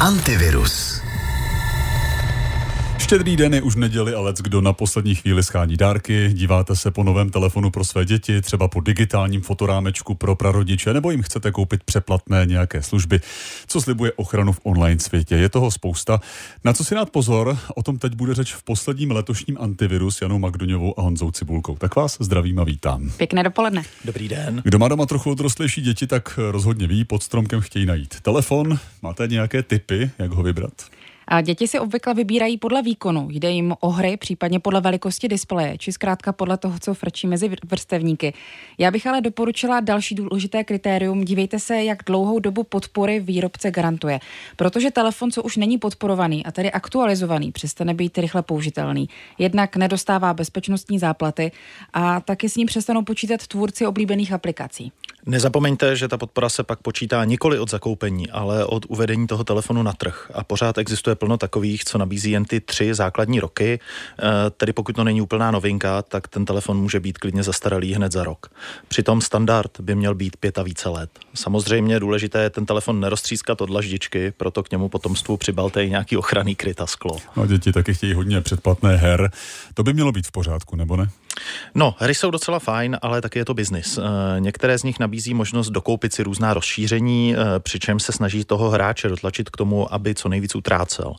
Antivirus. Štědrý den je už neděli a lec, kdo na poslední chvíli schání dárky, díváte se po novém telefonu pro své děti, třeba po digitálním fotorámečku pro prarodiče, nebo jim chcete koupit přeplatné nějaké služby, co slibuje ochranu v online světě. Je toho spousta. Na co si dát pozor, o tom teď bude řeč v posledním letošním antivirus Janou Magdoňovou a Honzou Cibulkou. Tak vás zdravím a vítám. Pěkné dopoledne. Dobrý den. Kdo má doma trochu odrostlejší děti, tak rozhodně ví, pod stromkem chtějí najít telefon. Máte nějaké tipy, jak ho vybrat? A děti si obvykle vybírají podle výkonu. Jde jim o hry, případně podle velikosti displeje, či zkrátka podle toho, co frčí mezi vrstevníky. Já bych ale doporučila další důležité kritérium. Dívejte se, jak dlouhou dobu podpory výrobce garantuje. Protože telefon, co už není podporovaný a tedy aktualizovaný, přestane být rychle použitelný. Jednak nedostává bezpečnostní záplaty a taky s ním přestanou počítat tvůrci oblíbených aplikací. Nezapomeňte, že ta podpora se pak počítá nikoli od zakoupení, ale od uvedení toho telefonu na trh. A pořád existuje plno takových, co nabízí jen ty tři základní roky. E, tedy pokud to není úplná novinka, tak ten telefon může být klidně zastaralý hned za rok. Přitom standard by měl být pět a více let. Samozřejmě důležité je ten telefon neroztřískat od laždičky, proto k němu potomstvu přibalte i nějaký ochranný kryt a sklo. No, děti taky chtějí hodně předplatné her. To by mělo být v pořádku, nebo ne? No, hry jsou docela fajn, ale taky je to biznis. E, některé z nich nabízí možnost dokoupit si různá rozšíření, e, přičem se snaží toho hráče dotlačit k tomu, aby co nejvíc utrácel.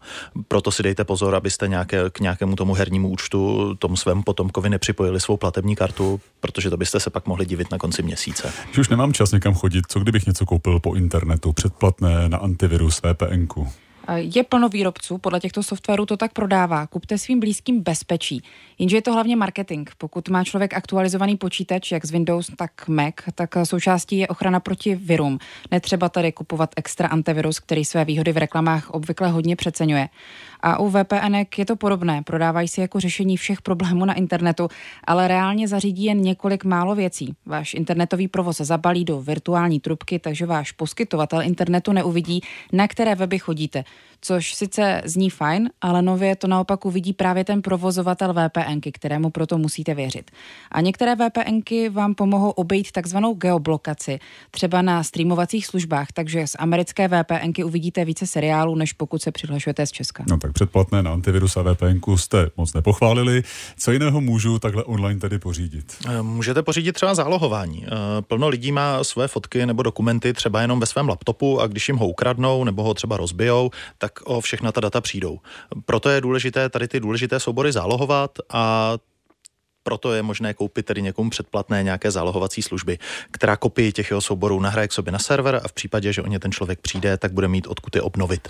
Proto si dejte pozor, abyste nějaké, k nějakému tomu hernímu účtu, tomu svému potomkovi nepřipojili svou platební kartu, protože to byste se pak mohli divit na konci měsíce. Už nemám čas někam chodit, co kdybych něco koupil po internetu, předplatné na antivirus, VPNku? Je plno výrobců, podle těchto softwarů to tak prodává. Kupte svým blízkým bezpečí. Jenže je to hlavně marketing. Pokud má člověk aktualizovaný počítač, jak z Windows, tak Mac, tak součástí je ochrana proti virům. Netřeba tady kupovat extra antivirus, který své výhody v reklamách obvykle hodně přeceňuje. A u VPN je to podobné. Prodávají si jako řešení všech problémů na internetu, ale reálně zařídí jen několik málo věcí. Váš internetový provoz zabalí do virtuální trubky, takže váš poskytovatel internetu neuvidí, na které weby chodíte což sice zní fajn, ale nově to naopak uvidí právě ten provozovatel VPNky, kterému proto musíte věřit. A některé VPNky vám pomohou obejít takzvanou geoblokaci, třeba na streamovacích službách, takže z americké VPNky uvidíte více seriálů, než pokud se přihlašujete z Česka. No tak předplatné na antivirus a VPNku jste moc nepochválili. Co jiného můžu takhle online tedy pořídit? Eh, můžete pořídit třeba zálohování. Eh, plno lidí má své fotky nebo dokumenty třeba jenom ve svém laptopu a když jim ho ukradnou nebo ho třeba rozbijou, tak o všechna ta data přijdou. Proto je důležité tady ty důležité soubory zálohovat a proto je možné koupit tedy někomu předplatné nějaké zálohovací služby, která kopii těch jeho souborů nahraje k sobě na server a v případě, že o ně ten člověk přijde, tak bude mít odkud je obnovit.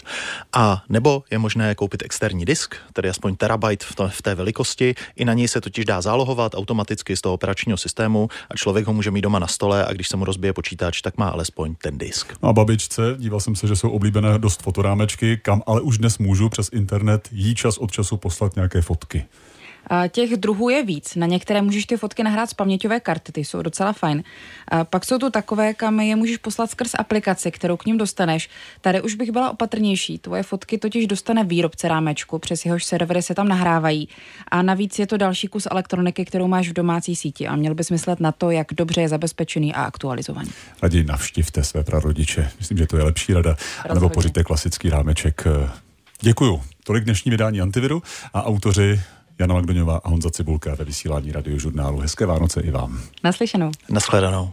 A nebo je možné koupit externí disk, tedy aspoň terabyte v, to, v té velikosti, i na něj se totiž dá zálohovat automaticky z toho operačního systému a člověk ho může mít doma na stole a když se mu rozbije počítač, tak má alespoň ten disk. A babičce, díval jsem se, že jsou oblíbené dost fotorámečky, kam ale už dnes můžu přes internet jí čas od času poslat nějaké fotky. Těch druhů je víc. Na některé můžeš ty fotky nahrát z paměťové karty, ty jsou docela fajn. A pak jsou tu takové, kam je můžeš poslat skrz aplikaci, kterou k ním dostaneš. Tady už bych byla opatrnější. Tvoje fotky totiž dostane výrobce rámečku, přes jehož servery se tam nahrávají. A navíc je to další kus elektroniky, kterou máš v domácí síti a měl bys myslet na to, jak dobře je zabezpečený a aktualizovaný. Raději navštivte své prarodiče. Myslím, že to je lepší rada. Rozhodně. Nebo pořiďte klasický rámeček. Děkuju. Tolik dnešní vydání Antiviru a autoři Jana Magdoňová a Honza Cibulka ve vysílání radiožurnálu. Hezké Vánoce i vám. Naslyšenou. Naschledanou.